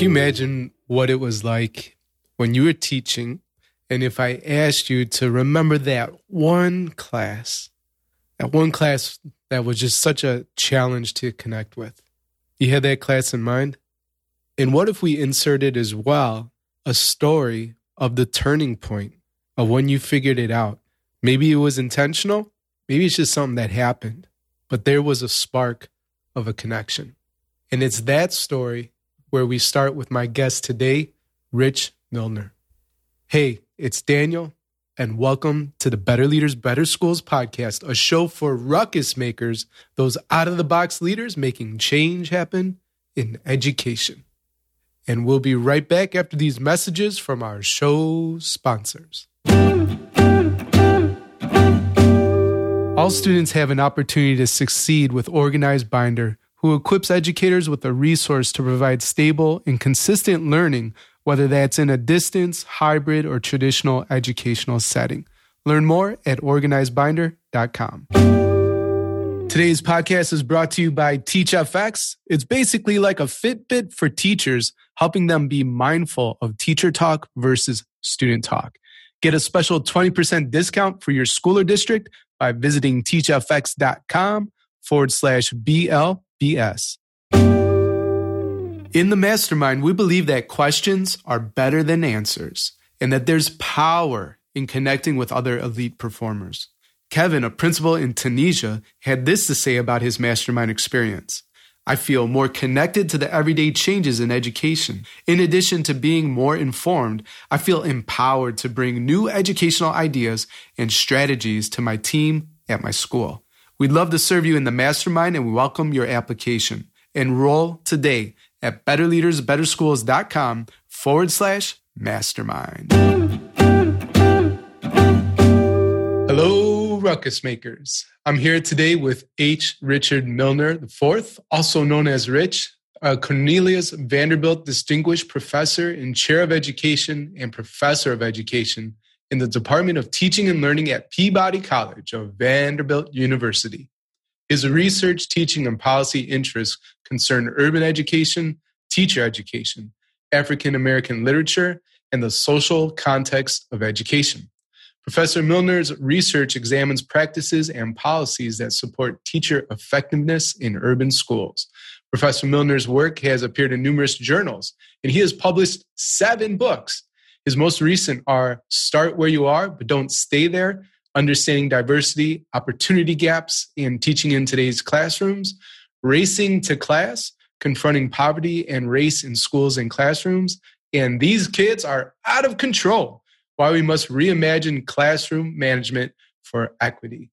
Can you imagine what it was like when you were teaching? And if I asked you to remember that one class, that one class that was just such a challenge to connect with, you had that class in mind? And what if we inserted as well a story of the turning point of when you figured it out? Maybe it was intentional, maybe it's just something that happened, but there was a spark of a connection. And it's that story where we start with my guest today, Rich Milner. Hey, it's Daniel, and welcome to the Better Leaders, Better Schools podcast, a show for ruckus makers, those out of the box leaders making change happen in education. And we'll be right back after these messages from our show sponsors. All students have an opportunity to succeed with Organized Binder who equips educators with a resource to provide stable and consistent learning, whether that's in a distance, hybrid, or traditional educational setting. Learn more at organizedbinder.com. Today's podcast is brought to you by TeachFX. It's basically like a Fitbit for teachers, helping them be mindful of teacher talk versus student talk. Get a special 20% discount for your school or district by visiting teachfx.com forward slash BL BS. In the mastermind, we believe that questions are better than answers and that there's power in connecting with other elite performers. Kevin, a principal in Tunisia, had this to say about his mastermind experience. I feel more connected to the everyday changes in education. In addition to being more informed, I feel empowered to bring new educational ideas and strategies to my team at my school. We'd love to serve you in the mastermind and we welcome your application. Enroll today at betterleadersbetterschools.com forward slash mastermind. Hello, ruckus makers. I'm here today with H. Richard Milner IV, also known as Rich, a Cornelius Vanderbilt Distinguished Professor and Chair of Education and Professor of Education in the Department of Teaching and Learning at Peabody College of Vanderbilt University. His research, teaching, and policy interests concern urban education, teacher education, African American literature, and the social context of education. Professor Milner's research examines practices and policies that support teacher effectiveness in urban schools. Professor Milner's work has appeared in numerous journals, and he has published seven books his most recent are Start Where You Are, but Don't Stay There, Understanding Diversity, Opportunity Gaps in Teaching in Today's Classrooms, Racing to Class, Confronting Poverty and Race in Schools and Classrooms. And these kids are out of control. Why we must reimagine classroom management for equity.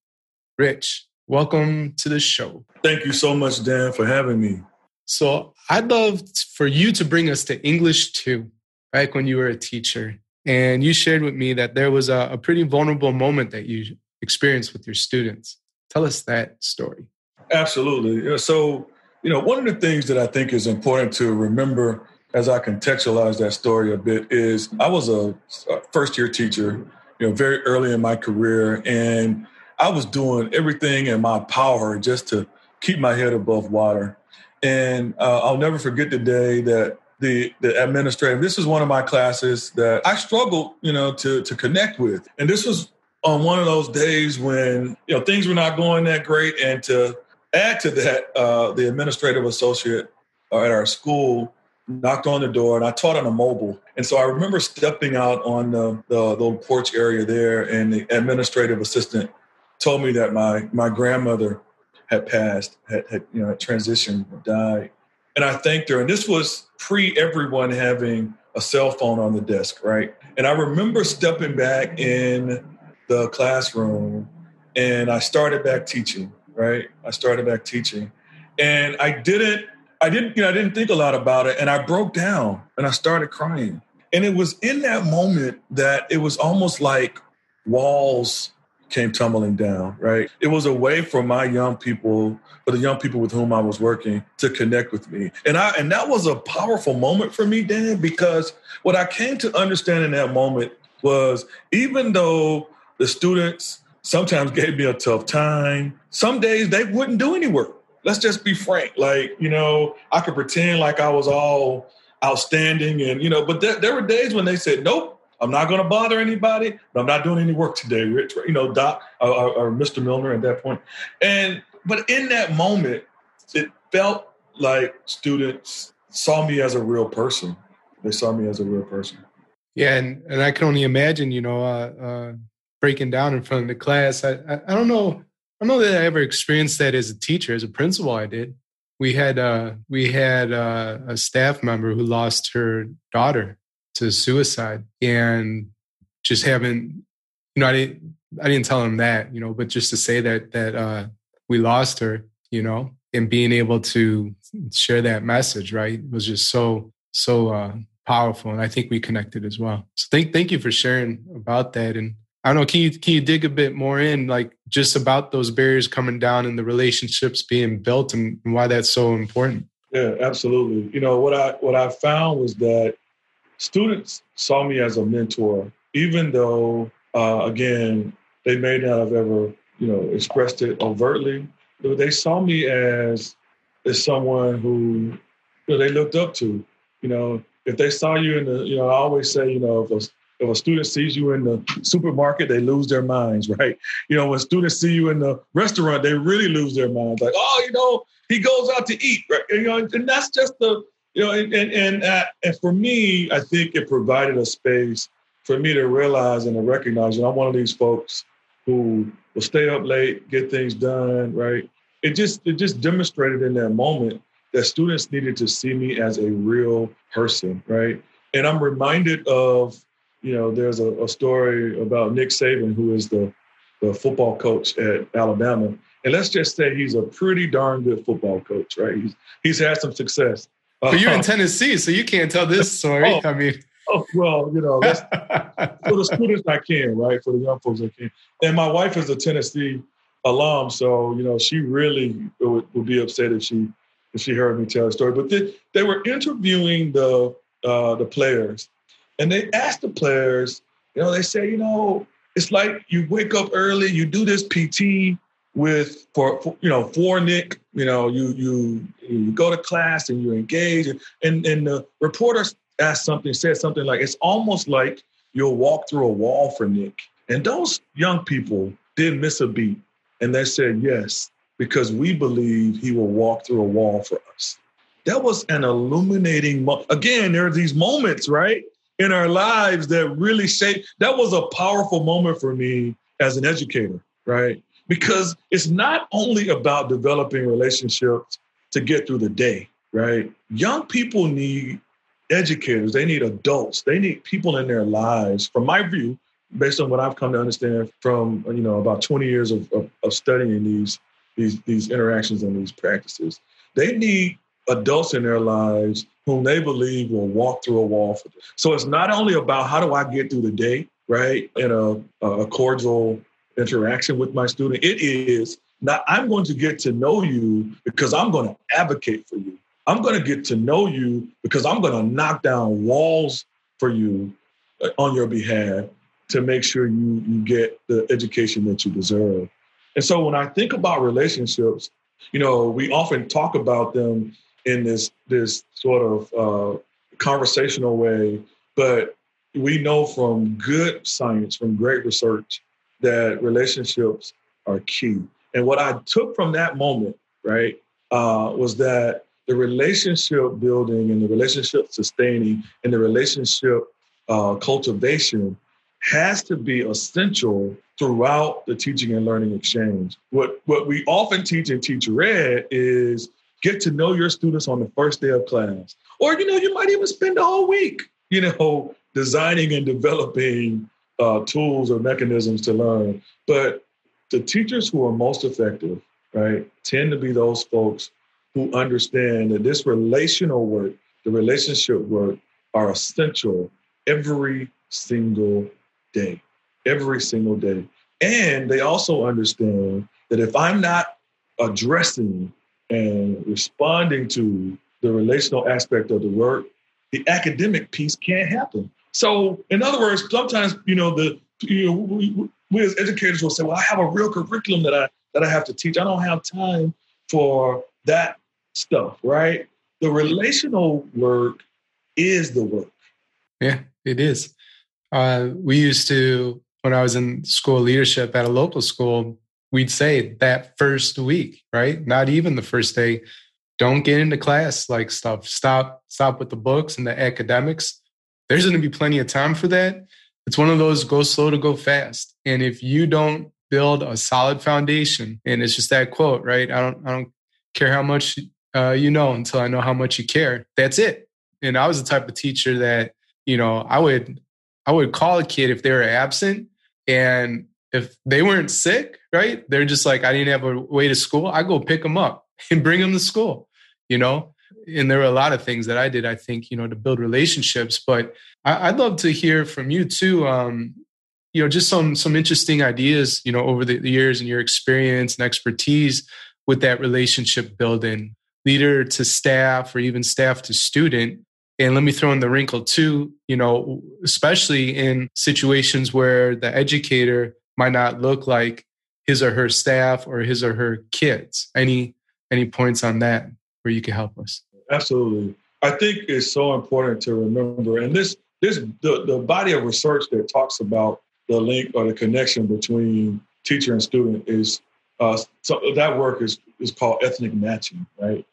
Rich, welcome to the show. Thank you so much, Dan, for having me. So I'd love for you to bring us to English too back when you were a teacher. And you shared with me that there was a, a pretty vulnerable moment that you experienced with your students. Tell us that story. Absolutely. So, you know, one of the things that I think is important to remember as I contextualize that story a bit is I was a, a first year teacher, you know, very early in my career, and I was doing everything in my power just to keep my head above water. And uh, I'll never forget the day that the the administrative. This is one of my classes that I struggled, you know, to to connect with. And this was on one of those days when you know things were not going that great. And to add to that, uh, the administrative associate uh, at our school knocked on the door, and I taught on a mobile. And so I remember stepping out on the, the little porch area there, and the administrative assistant told me that my my grandmother had passed, had, had you know, transitioned, died. And I thanked her. And this was pre everyone having a cell phone on the desk, right? And I remember stepping back in the classroom and I started back teaching, right? I started back teaching. And I didn't, I didn't, you know, I didn't think a lot about it. And I broke down and I started crying. And it was in that moment that it was almost like walls came tumbling down, right? It was a way for my young people, for the young people with whom I was working to connect with me. And I and that was a powerful moment for me, Dan, because what I came to understand in that moment was even though the students sometimes gave me a tough time, some days they wouldn't do any work. Let's just be frank. Like, you know, I could pretend like I was all outstanding. And, you know, but there, there were days when they said, nope, I'm not going to bother anybody. But I'm not doing any work today, Rich, you know, Doc or, or, or Mr. Milner at that point. And, but in that moment, it felt like students saw me as a real person. They saw me as a real person. Yeah, and, and I can only imagine, you know, uh, uh, breaking down in front of the class. I, I, I don't know, I don't know that I ever experienced that as a teacher, as a principal. I did. We had uh, we had uh, a staff member who lost her daughter to suicide, and just haven't you know, I didn't I didn't tell him that, you know, but just to say that that uh, we lost her, you know, and being able to share that message, right, was just so so uh, powerful, and I think we connected as well. So thank thank you for sharing about that. And I don't know, can you can you dig a bit more in, like just about those barriers coming down and the relationships being built, and, and why that's so important? Yeah, absolutely. You know what I what I found was that students saw me as a mentor, even though uh, again they may not have ever you know expressed it overtly. They saw me as as someone who you know, they looked up to. You know, if they saw you in the, you know, I always say, you know, if a, if a student sees you in the supermarket, they lose their minds, right? You know, when students see you in the restaurant, they really lose their minds. Like, oh, you know, he goes out to eat, right? And, you know, and that's just the, you know, and and uh, and for me, I think it provided a space for me to realize and to recognize that I'm one of these folks who will stay up late, get things done, right? It just it just demonstrated in that moment that students needed to see me as a real person, right? And I'm reminded of, you know, there's a, a story about Nick Saban, who is the, the football coach at Alabama. And let's just say he's a pretty darn good football coach, right? He's he's had some success. But you're in Tennessee, so you can't tell this story. oh, I mean, oh, well, you know, for the students I can, right? For the young folks I can. And my wife is a Tennessee alum, so you know, she really would, would be upset if she and she heard me tell the story. But they, they were interviewing the uh, the players, and they asked the players, you know, they say, you know, it's like you wake up early, you do this PT with for, for you know for Nick, you know, you you you go to class and you engage, and and, and the reporter asked something, said something like, it's almost like you'll walk through a wall for Nick, and those young people didn't miss a beat, and they said yes because we believe he will walk through a wall for us. That was an illuminating mo- again, there are these moments, right, in our lives that really shape that was a powerful moment for me as an educator, right? Because it's not only about developing relationships to get through the day, right? Young people need educators, they need adults, they need people in their lives, from my view, based on what I've come to understand from you know about 20 years of, of, of studying these these these interactions and these practices. They need adults in their lives whom they believe will walk through a wall for them. So it's not only about how do I get through the day, right, in a, a cordial interaction with my student. It is not I'm going to get to know you because I'm going to advocate for you. I'm going to get to know you because I'm going to knock down walls for you uh, on your behalf to make sure you you get the education that you deserve. And so when I think about relationships, you know, we often talk about them in this this sort of uh, conversational way, but we know from good science, from great research, that relationships are key. And what I took from that moment, right, uh, was that the relationship building and the relationship sustaining and the relationship uh, cultivation has to be essential throughout the teaching and learning exchange. What, what we often teach in teacher ed is get to know your students on the first day of class. Or, you know, you might even spend the whole week, you know, designing and developing uh, tools or mechanisms to learn. But the teachers who are most effective, right, tend to be those folks who understand that this relational work, the relationship work, are essential every single day every single day. And they also understand that if I'm not addressing and responding to the relational aspect of the work, the academic piece can't happen. So, in other words, sometimes you know the you know we, we as educators will say, "Well, I have a real curriculum that I that I have to teach. I don't have time for that stuff." Right? The relational work is the work. Yeah, it is. Uh, we used to, when I was in school leadership at a local school, we'd say that first week, right? Not even the first day. Don't get into class like stuff. Stop, stop with the books and the academics. There's going to be plenty of time for that. It's one of those go slow to go fast. And if you don't build a solid foundation, and it's just that quote, right? I don't, I don't care how much uh, you know until I know how much you care. That's it. And I was the type of teacher that, you know, I would, I would call a kid if they were absent and if they weren't sick, right? They're just like, I didn't have a way to school. I go pick them up and bring them to school, you know? And there were a lot of things that I did, I think, you know, to build relationships. But I, would love to hear from you too. Um, you know, just some some interesting ideas, you know, over the years and your experience and expertise with that relationship building, leader to staff or even staff to student. And let me throw in the wrinkle too, you know, especially in situations where the educator might not look like his or her staff or his or her kids. Any any points on that where you can help us? Absolutely. I think it's so important to remember, and this this the, the body of research that talks about the link or the connection between teacher and student is uh, so that work is is called ethnic matching, right?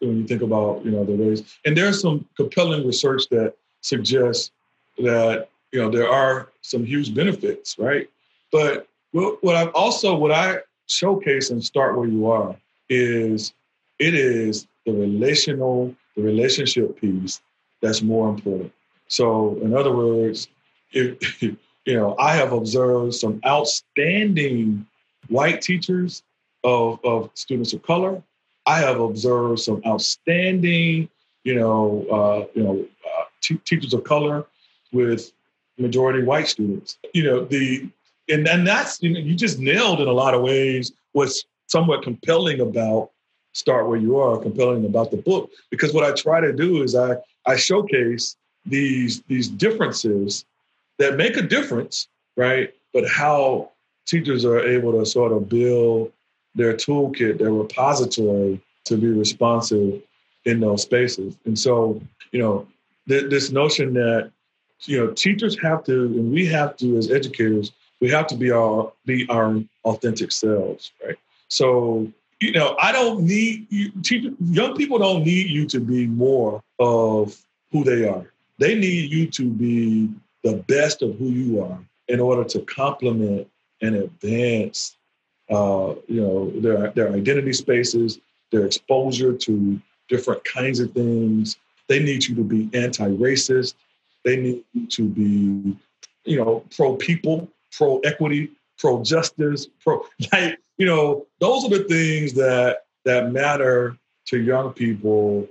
when you think about you know the ways, and there's some compelling research that suggests that you know there are some huge benefits, right? But what I also what I showcase and start where you are is it is the relational, the relationship piece that's more important. So, in other words, if you know, I have observed some outstanding white teachers of, of students of color. I have observed some outstanding, you know, uh, you know, uh, t- teachers of color with majority white students. You know, the and and that's you know you just nailed in a lot of ways what's somewhat compelling about start where you are compelling about the book. Because what i try to do is i i showcase these these differences that make a difference right? But how teachers are able to sort of build their toolkit their repository to be responsive in those spaces. And so you know th- this notion that you know teachers have to and we have to as educators we have to be our be our authentic selves, right? So you know, I don't need you. Teach, Young people don't need you to be more of who they are. They need you to be the best of who you are in order to complement and advance, uh, you know, their their identity spaces, their exposure to different kinds of things. They need you to be anti-racist. They need you to be, you know, pro people pro equity, pro justice, pro like you know those are the things that that matter to young people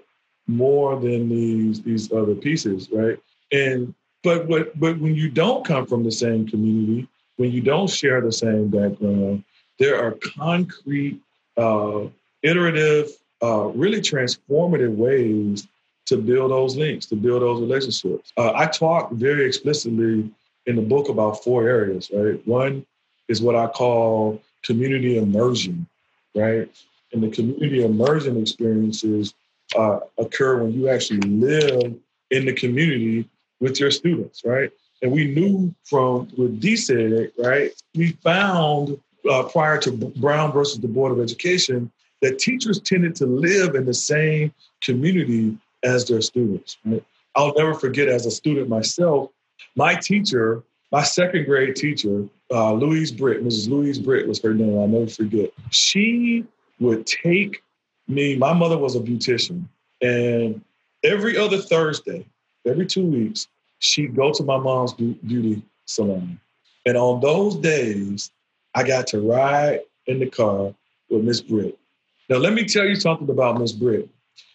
more than these these other pieces, right? And but but but when you don't come from the same community, when you don't share the same background, there are concrete, uh, iterative, uh, really transformative ways to build those links, to build those relationships. Uh, I talk very explicitly in the book about four areas, right? One is what I call community immersion, right? And the community immersion experiences uh, occur when you actually live in the community with your students, right? And we knew from what D said, right? We found uh, prior to Brown versus the Board of Education that teachers tended to live in the same community as their students. Right? I'll never forget as a student myself, my teacher, my second grade teacher, uh, Louise Britt, Mrs. Louise Britt was her name. I'll never forget. She would take me. My mother was a beautician, and every other Thursday, every two weeks, she'd go to my mom's beauty salon. And on those days, I got to ride in the car with Miss Britt. Now, let me tell you something about Miss Britt.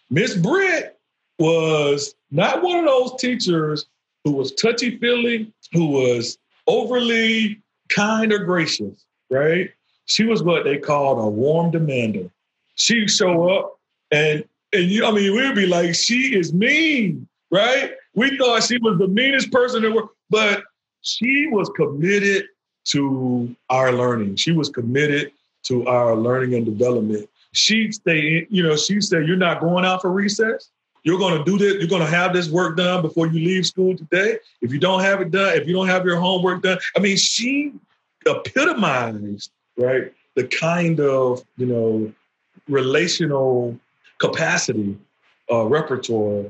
Miss Britt was not one of those teachers who was touchy feely, who was overly kind or gracious, right? She was what they called a warm demander. She'd show up and and you I mean we'd be like, she is mean, right? We thought she was the meanest person in the world, but she was committed to our learning. She was committed to our learning and development. She'd stay, you know, she said, You're not going out for recess? You're going to do this. You're going to have this work done before you leave school today. If you don't have it done, if you don't have your homework done, I mean, she epitomized right the kind of you know relational capacity uh, repertoire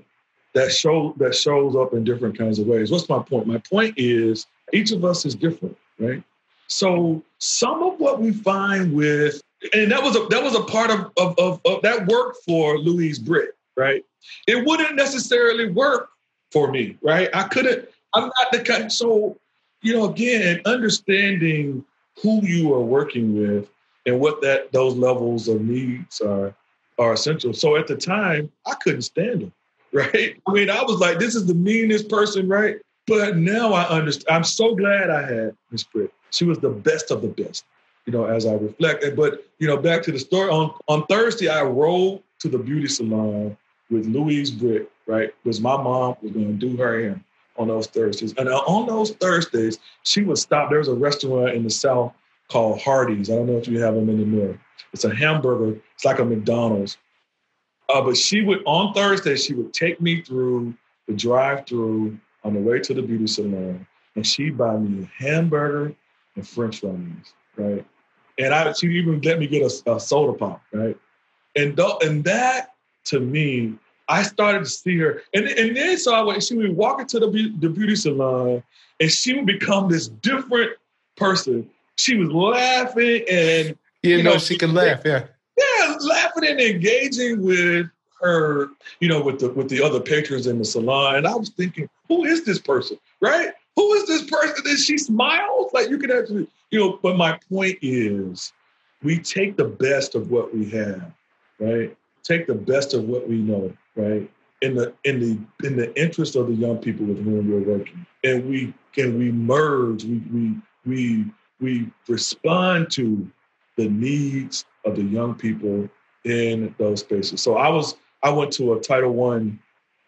that show that shows up in different kinds of ways. What's my point? My point is each of us is different, right? So some of what we find with and that was a that was a part of of, of, of that worked for Louise Britt, right? It wouldn't necessarily work for me, right? I couldn't. I'm not the kind. So you know, again, understanding who you are working with and what that those levels of needs are are essential. So at the time, I couldn't stand them, right? I mean, I was like, this is the meanest person, right? But now I understand. I'm so glad I had Miss Britt. She was the best of the best, you know, as I reflect. But, you know, back to the story, on, on Thursday, I rolled to the beauty salon with Louise Britt, right? Because my mom was going to do her hair on those Thursdays. And on those Thursdays, she would stop. There was a restaurant in the South called Hardee's. I don't know if you have them in the north. It's a hamburger. It's like a McDonald's. Uh, but she would on Thursday she would take me through the drive-through on the way to the beauty salon, and she'd buy me a hamburger and French fries, right? And I she even let me get a, a soda pop, right? And th- and that to me, I started to see her, and and then so I went. She would walk into the the beauty salon, and she would become this different person she was laughing and you, you know, know, she can laugh, yeah. Yeah, laughing and engaging with her, you know, with the with the other patrons in the salon. And I was thinking, who is this person? Right? Who is this person? that she smiles. Like you can actually, you know, but my point is we take the best of what we have, right? Take the best of what we know, right? In the in the in the interest of the young people with whom we're working. And we can we merge, we we we we respond to the needs of the young people in those spaces. So I was I went to a Title One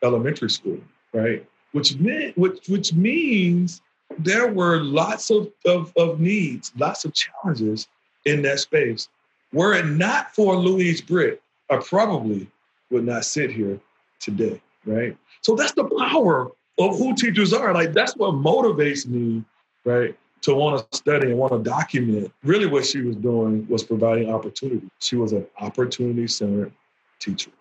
elementary school, right? Which meant which which means there were lots of, of, of needs, lots of challenges in that space. Were it not for Louise Britt, I probably would not sit here today, right? So that's the power of who teachers are. Like that's what motivates me, right? to want to study and want to document. Really, what she was doing was providing opportunity. She was an opportunity centered teacher.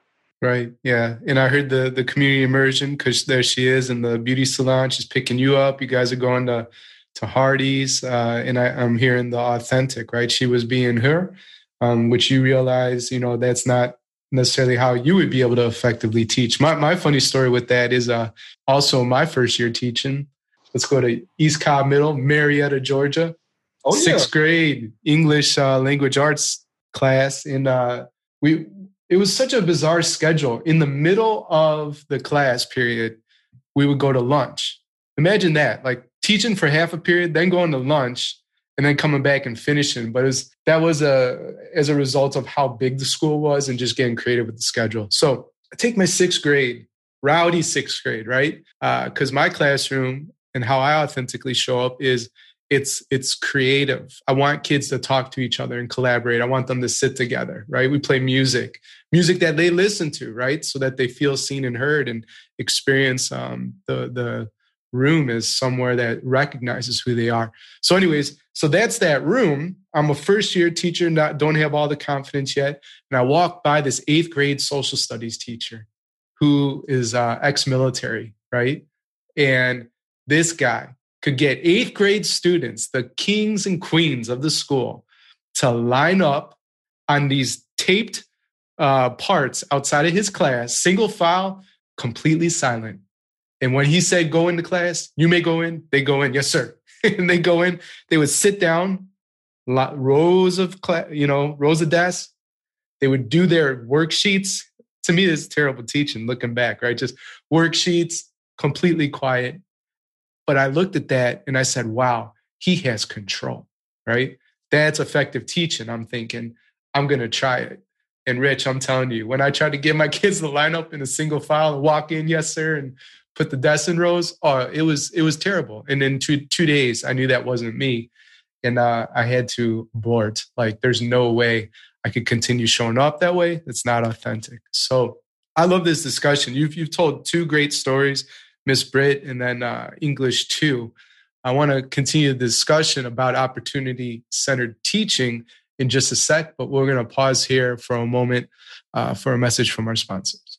Right. Yeah. And I heard the the community immersion because there she is in the beauty salon. She's picking you up. You guys are going to to Hardee's, uh, and I, am hearing the authentic. Right. She was being her, um, which you realize, you know, that's not necessarily how you would be able to effectively teach. My my funny story with that is uh, also my first year teaching. Let's go to East Cobb Middle, Marietta, Georgia. Oh, Sixth yeah. grade English uh, language arts class. And uh, we, it was such a bizarre schedule. In the middle of the class period, we would go to lunch. Imagine that, like teaching for half a period, then going to lunch, and then coming back and finishing. But was, that was a as a result of how big the school was and just getting creative with the schedule. So I take my sixth grade, rowdy sixth grade, right? Because uh, my classroom and how I authentically show up is it's it's creative. I want kids to talk to each other and collaborate. I want them to sit together, right? We play music, music that they listen to, right, so that they feel seen and heard and experience um, the the room as somewhere that recognizes who they are. So, anyways, so that's that room. I'm a first year teacher, not don't have all the confidence yet, and I walk by this eighth grade social studies teacher who is uh, ex military, right, and this guy could get eighth grade students, the kings and queens of the school, to line up on these taped uh, parts outside of his class, single file, completely silent. And when he said, go into class, you may go in, they go in, yes, sir. and they go in, they would sit down, rows of, you know, rows of desks. They would do their worksheets. To me, it's terrible teaching looking back, right? Just worksheets, completely quiet. But I looked at that and I said, wow, he has control, right? That's effective teaching. I'm thinking, I'm going to try it. And Rich, I'm telling you, when I tried to get my kids to line up in a single file and walk in, yes, sir, and put the desk in rows, oh, it was it was terrible. And in two two days, I knew that wasn't me, and uh, I had to abort. Like, there's no way I could continue showing up that way. It's not authentic. So I love this discussion. You've you've told two great stories, Miss Britt, and then uh, English too. I want to continue the discussion about opportunity centered teaching in just a sec, but we're going to pause here for a moment uh, for a message from our sponsors.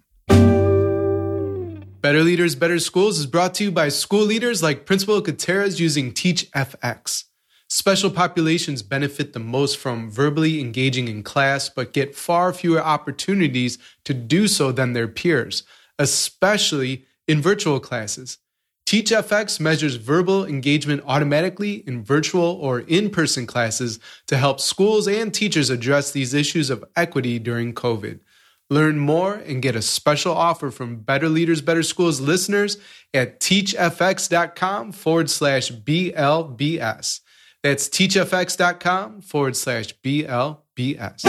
Better Leaders, Better Schools is brought to you by school leaders like Principal Gutierrez using TeachFX. Special populations benefit the most from verbally engaging in class, but get far fewer opportunities to do so than their peers, especially in virtual classes. TeachFX measures verbal engagement automatically in virtual or in person classes to help schools and teachers address these issues of equity during COVID. Learn more and get a special offer from Better Leaders, Better Schools listeners at teachfx.com forward slash BLBS. That's teachfx.com forward slash BLBS.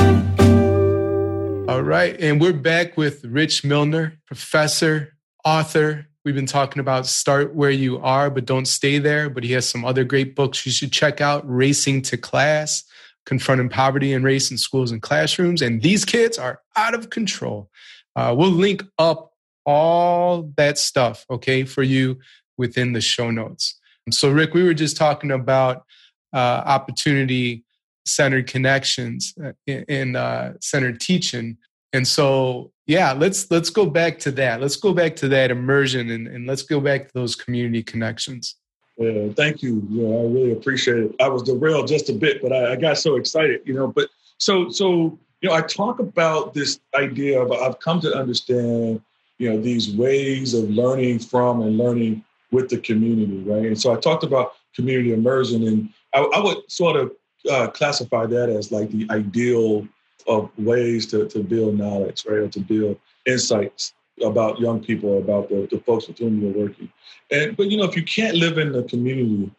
All right. And we're back with Rich Milner, professor, author. We've been talking about Start Where You Are, but Don't Stay There. But he has some other great books you should check out Racing to Class, Confronting Poverty and Race in Schools and Classrooms. And these kids are out of control. Uh, we'll link up all that stuff, okay, for you within the show notes. So, Rick, we were just talking about uh, opportunity centered connections uh, in, uh, centered teaching. And so, yeah, let's let's go back to that. Let's go back to that immersion, and, and let's go back to those community connections. Yeah, thank you. Yeah, I really appreciate it. I was derailed just a bit, but I, I got so excited, you know. But so so you know, I talk about this idea of I've come to understand, you know, these ways of learning from and learning with the community, right? And so I talked about community immersion, and I, I would sort of uh, classify that as like the ideal of ways to, to build knowledge, right, or to build insights about young people, about the, the folks with whom you're working. And but you know, if you can't live in the community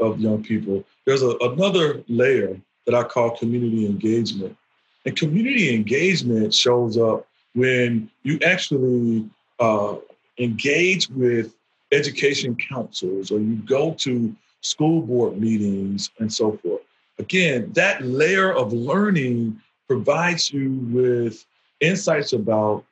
of young people, there's a, another layer that I call community engagement. And community engagement shows up when you actually uh, engage with education councils or you go to school board meetings, and so forth. Again, that layer of learning provides you with insights about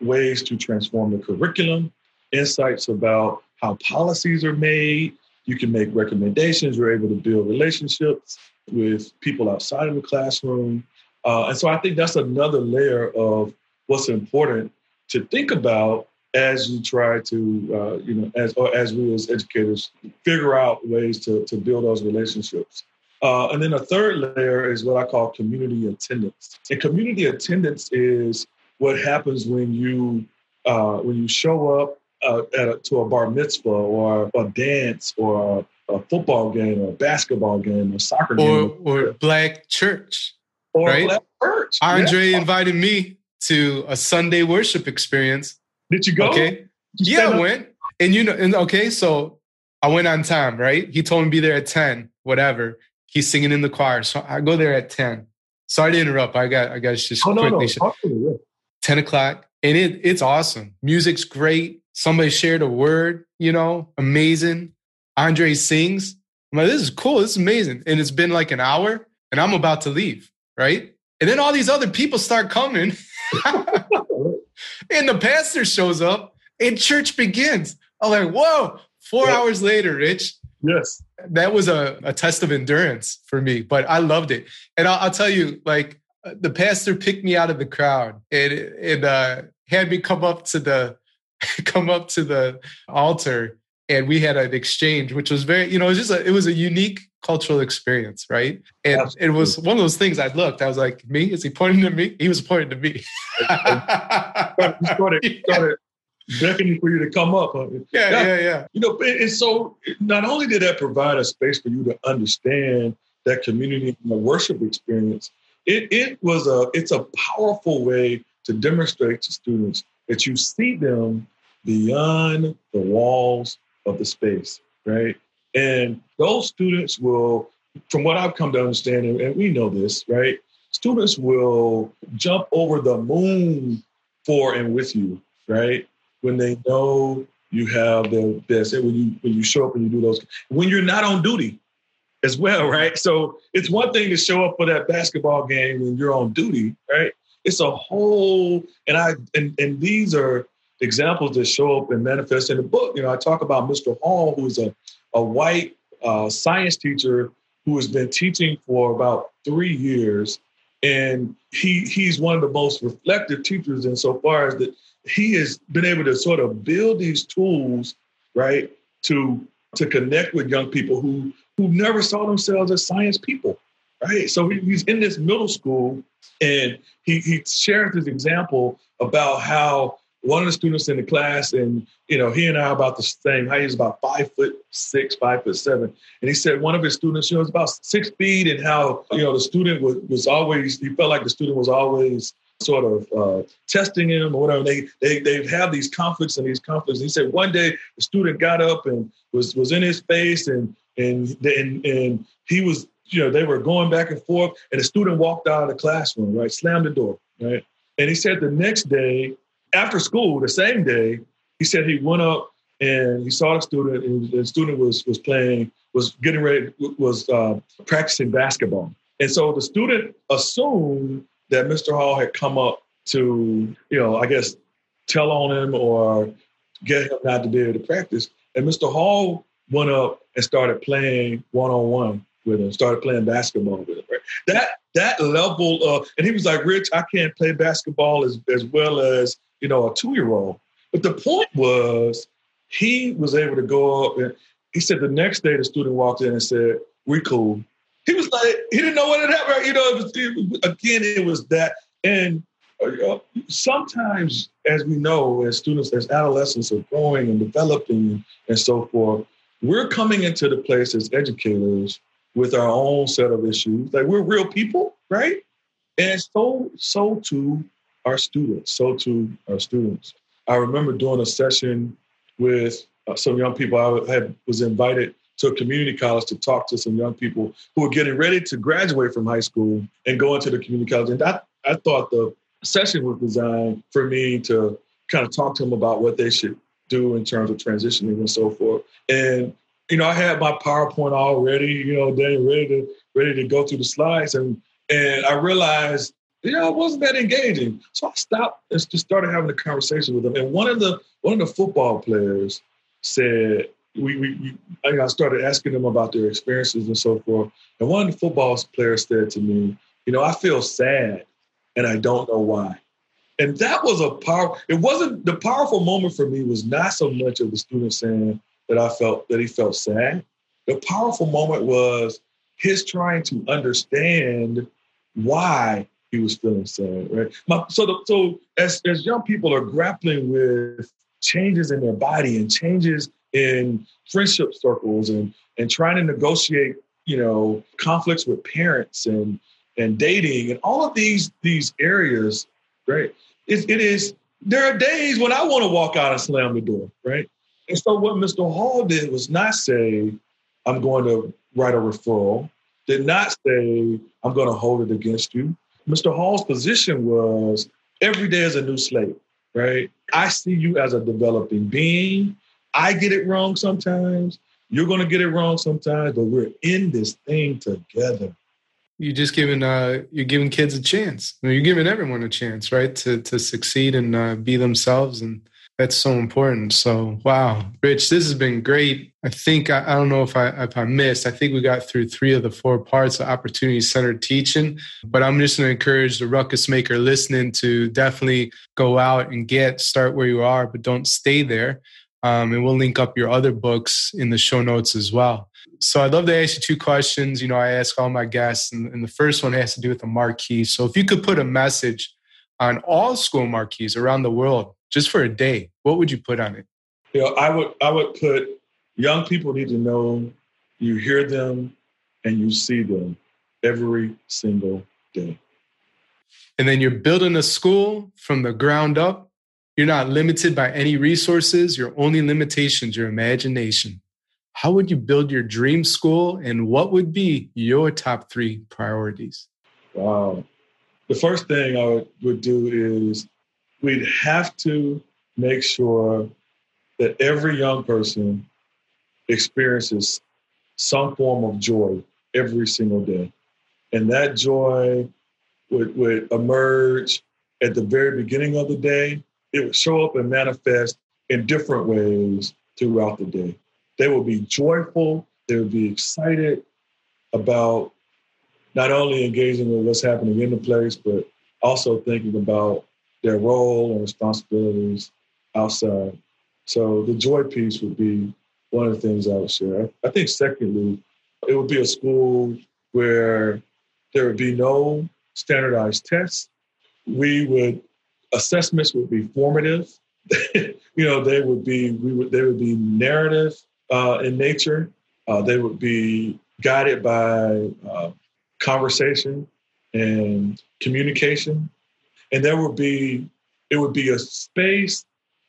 ways to transform the curriculum, insights about how policies are made. You can make recommendations. You're able to build relationships with people outside of the classroom. Uh, and so I think that's another layer of what's important to think about as you try to, uh, you know, as or as we as educators figure out ways to to build those relationships. Uh, and then a third layer is what I call community attendance. And community attendance is what happens when you uh, when you show up uh, a, to a bar mitzvah or a dance or a, a, football game or a basketball game or soccer or, game or black church. Or right? black church. Andre yeah. invited me to a Sunday worship experience did you go? Okay. You yeah, I went. And you know, and okay, so I went on time, right? He told me to be there at 10, whatever. He's singing in the choir. So I go there at 10. Sorry to interrupt. I got I got just oh, quickly. No, no. 10 o'clock. And it it's awesome. Music's great. Somebody shared a word, you know, amazing. Andre sings. I'm like, this is cool. This is amazing. And it's been like an hour and I'm about to leave, right? And then all these other people start coming. and the pastor shows up and church begins. I'm like, whoa, four hours later, Rich. Yes. That was a, a test of endurance for me, but I loved it. And I'll, I'll tell you, like, the pastor picked me out of the crowd and, and uh, had me come up to the come up to the altar and we had an exchange which was very you know it was just a, it was a unique cultural experience right? And Absolutely. it was one of those things i looked i was like me? Is he pointing to me? He was pointing to me. Started, started beckoning for you to come up yeah yeah yeah. you know and so not only did that provide a space for you to understand that community and the worship experience it, it was a it's a powerful way to demonstrate to students that you see them beyond the walls of the space, right? And those students will, from what I've come to understand, and we know this, right? Students will jump over the moon for and with you, right? When they know you have the best, when you when you show up and you do those, when you're not on duty as well, right? So it's one thing to show up for that basketball game when you're on duty, right? It's a whole, and I and and these are examples that show up and manifest in the book. You know, I talk about Mr. Hall, who's a, a white uh, science teacher who has been teaching for about three years. And he he's one of the most reflective teachers insofar as that he has been able to sort of build these tools, right, to to connect with young people who who never saw themselves as science people, right? So he's in this middle school, and he he shares this example about how one of the students in the class, and you know, he and I are about the same height. He's about five foot six, five foot seven. And he said one of his students, you know, was about six feet, and how you know the student was, was always he felt like the student was always sort of uh, testing him or whatever. They they they have these conflicts and these conflicts. And he said one day the student got up and was was in his face and and and and he was you know they were going back and forth and the student walked out of the classroom right slammed the door right and he said the next day after school, the same day, he said he went up and he saw the student, and the student was was playing, was getting ready, was uh, practicing basketball. And so the student assumed that Mr. Hall had come up to, you know, I guess, tell on him or get him not to be able to practice. And Mr. Hall went up and started playing one on one with him, started playing basketball with him. Right? That that level of, and he was like, Rich, I can't play basketball as as well as you know, a two year old. But the point was, he was able to go up and he said the next day the student walked in and said, "We cool." He was like, he didn't know what had happened. You know, it was, it, again, it was that. And uh, sometimes, as we know, as students, as adolescents are growing and developing and so forth, we're coming into the place as educators with our own set of issues. Like we're real people, right? And so, so too our students, so to our students. I remember doing a session with uh, some young people. I had was invited to a community college to talk to some young people who were getting ready to graduate from high school and go into the community college. And I, I thought the session was designed for me to kind of talk to them about what they should do in terms of transitioning and so forth. And you know, I had my PowerPoint already, you know, then ready to ready to go through the slides, and and I realized you know, it wasn't that engaging. So I stopped and just started having a conversation with them. And one of the one of the football players said, we, we, we I started asking them about their experiences and so forth. And one football players said to me, you know, I feel sad and I don't know why. And that was a power. It wasn't the powerful moment for me was not so much of the student saying that I felt that he felt sad. The powerful moment was his trying to understand why he was feeling sad, right? My, so, the, so as as young people are grappling with changes in their body and changes in friendship circles and and trying to negotiate, you know, conflicts with parents and and dating and all of these these areas, right? It, it is there are days when I want to walk out and slam the door, right? And so what Mr. Hall did was not say, I'm going to write a referral, did not say, I'm going to hold it against you. Mr. Hall's position was every day is a new slate, right? I see you as a developing being. I get it wrong sometimes. You're going to get it wrong sometimes, but we're in this thing together. You're just giving uh, you're giving kids a chance. I mean, you're giving everyone a chance, right, to to succeed and uh, be themselves and that's so important. So, wow, Rich, this has been great. I think I, I, don't know if I if I missed. I think we got through three of the four parts of opportunity centered teaching. But I'm just going to encourage the ruckus maker listening to definitely go out and get start where you are, but don't stay there. Um, and we'll link up your other books in the show notes as well. So I'd love to ask you two questions. You know, I ask all my guests, and, and the first one has to do with the marquee. So if you could put a message on all school marquees around the world just for a day, what would you put on it? You know, I would I would put young people need to know you hear them and you see them every single day. And then you're building a school from the ground up You're not limited by any resources. Your only limitations, your imagination. How would you build your dream school and what would be your top three priorities? Wow. The first thing I would, would do is we'd have to make sure that every young person experiences some form of joy every single day. And that joy would, would emerge at the very beginning of the day. It would show up and manifest in different ways throughout the day. They would be joyful, they would be excited about not only engaging with what's happening in the place, but also thinking about their role and responsibilities outside. So the joy piece would be one of the things I would share. I think secondly, it would be a school where there would be no standardized tests. We would assessments would be formative. you know, they would be we would they would be narrative uh, in nature. Uh, they would be guided by uh, conversation and communication, and there would be it would be a space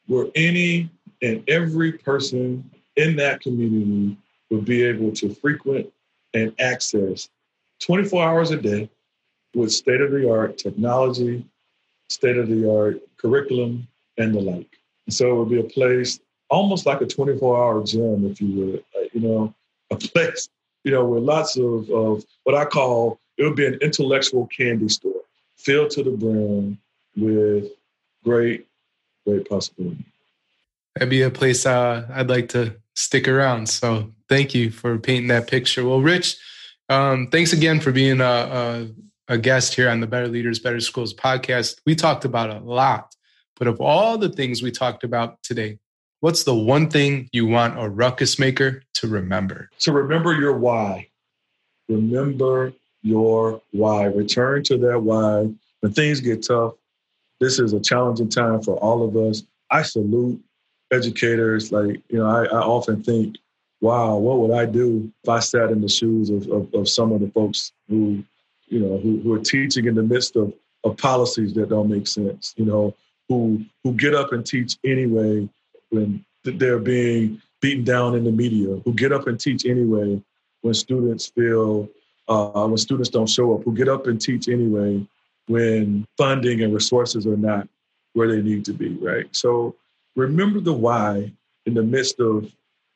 where any and every person in that community would be able to frequent and access 24 hours a day with state of the art technology, state of the art curriculum, and the like. And so it would be a place almost like a 24 hour gym, if you would, uh, you know, a place, you know, with lots of, of what I call it would be an intellectual candy store filled to the brim with great, great possibility. That'd be a place uh, I'd like to stick around. So thank you for painting that picture. Well, Rich, um, thanks again for being a, a, a guest here on the Better Leaders, Better Schools podcast. We talked about a lot, but of all the things we talked about today, what's the one thing you want a ruckus maker to remember? To remember your why. Remember your why. Return to that why. When things get tough, this is a challenging time for all of us. I salute educators. Like, you know, I, I often think wow, what would I do if I sat in the shoes of, of, of some of the folks who, you know, who, who, are teaching in the midst of, of policies that don't make sense, you know, who who get up and teach anyway when they're being beaten down in the media, who get up and teach anyway when students feel uh, when students don't show up, who get up and teach anyway when funding and resources are not where they need to be, right? So remember the why in the midst of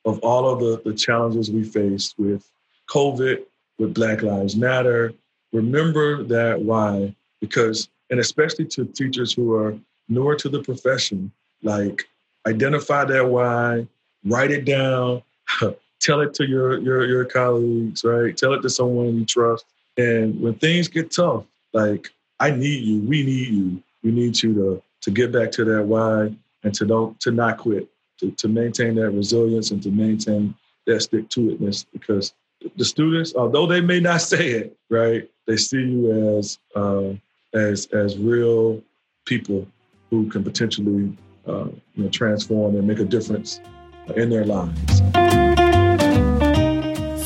of all of the, the challenges we faced with COVID, with Black Lives Matter. Remember that why, because, and especially to teachers who are newer to the profession, like identify that why, write it down, tell it to your, your, your colleagues, right? Tell it to someone you trust. And when things get tough, like, I need you, we need you, we need you to, to get back to that why and to don't, to not quit to, to maintain that resilience and to maintain that stick to itness because the students, although they may not say it, right, they see you as uh, as as real people who can potentially uh, you know, transform and make a difference in their lives.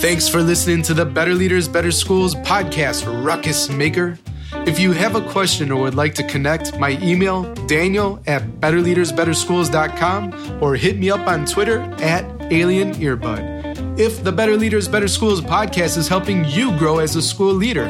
Thanks for listening to the Better Leaders, Better Schools podcast, Ruckus Maker. If you have a question or would like to connect, my email, daniel at betterleadersbetterschools.com or hit me up on Twitter at Alien Earbud. If the Better Leaders, Better Schools podcast is helping you grow as a school leader,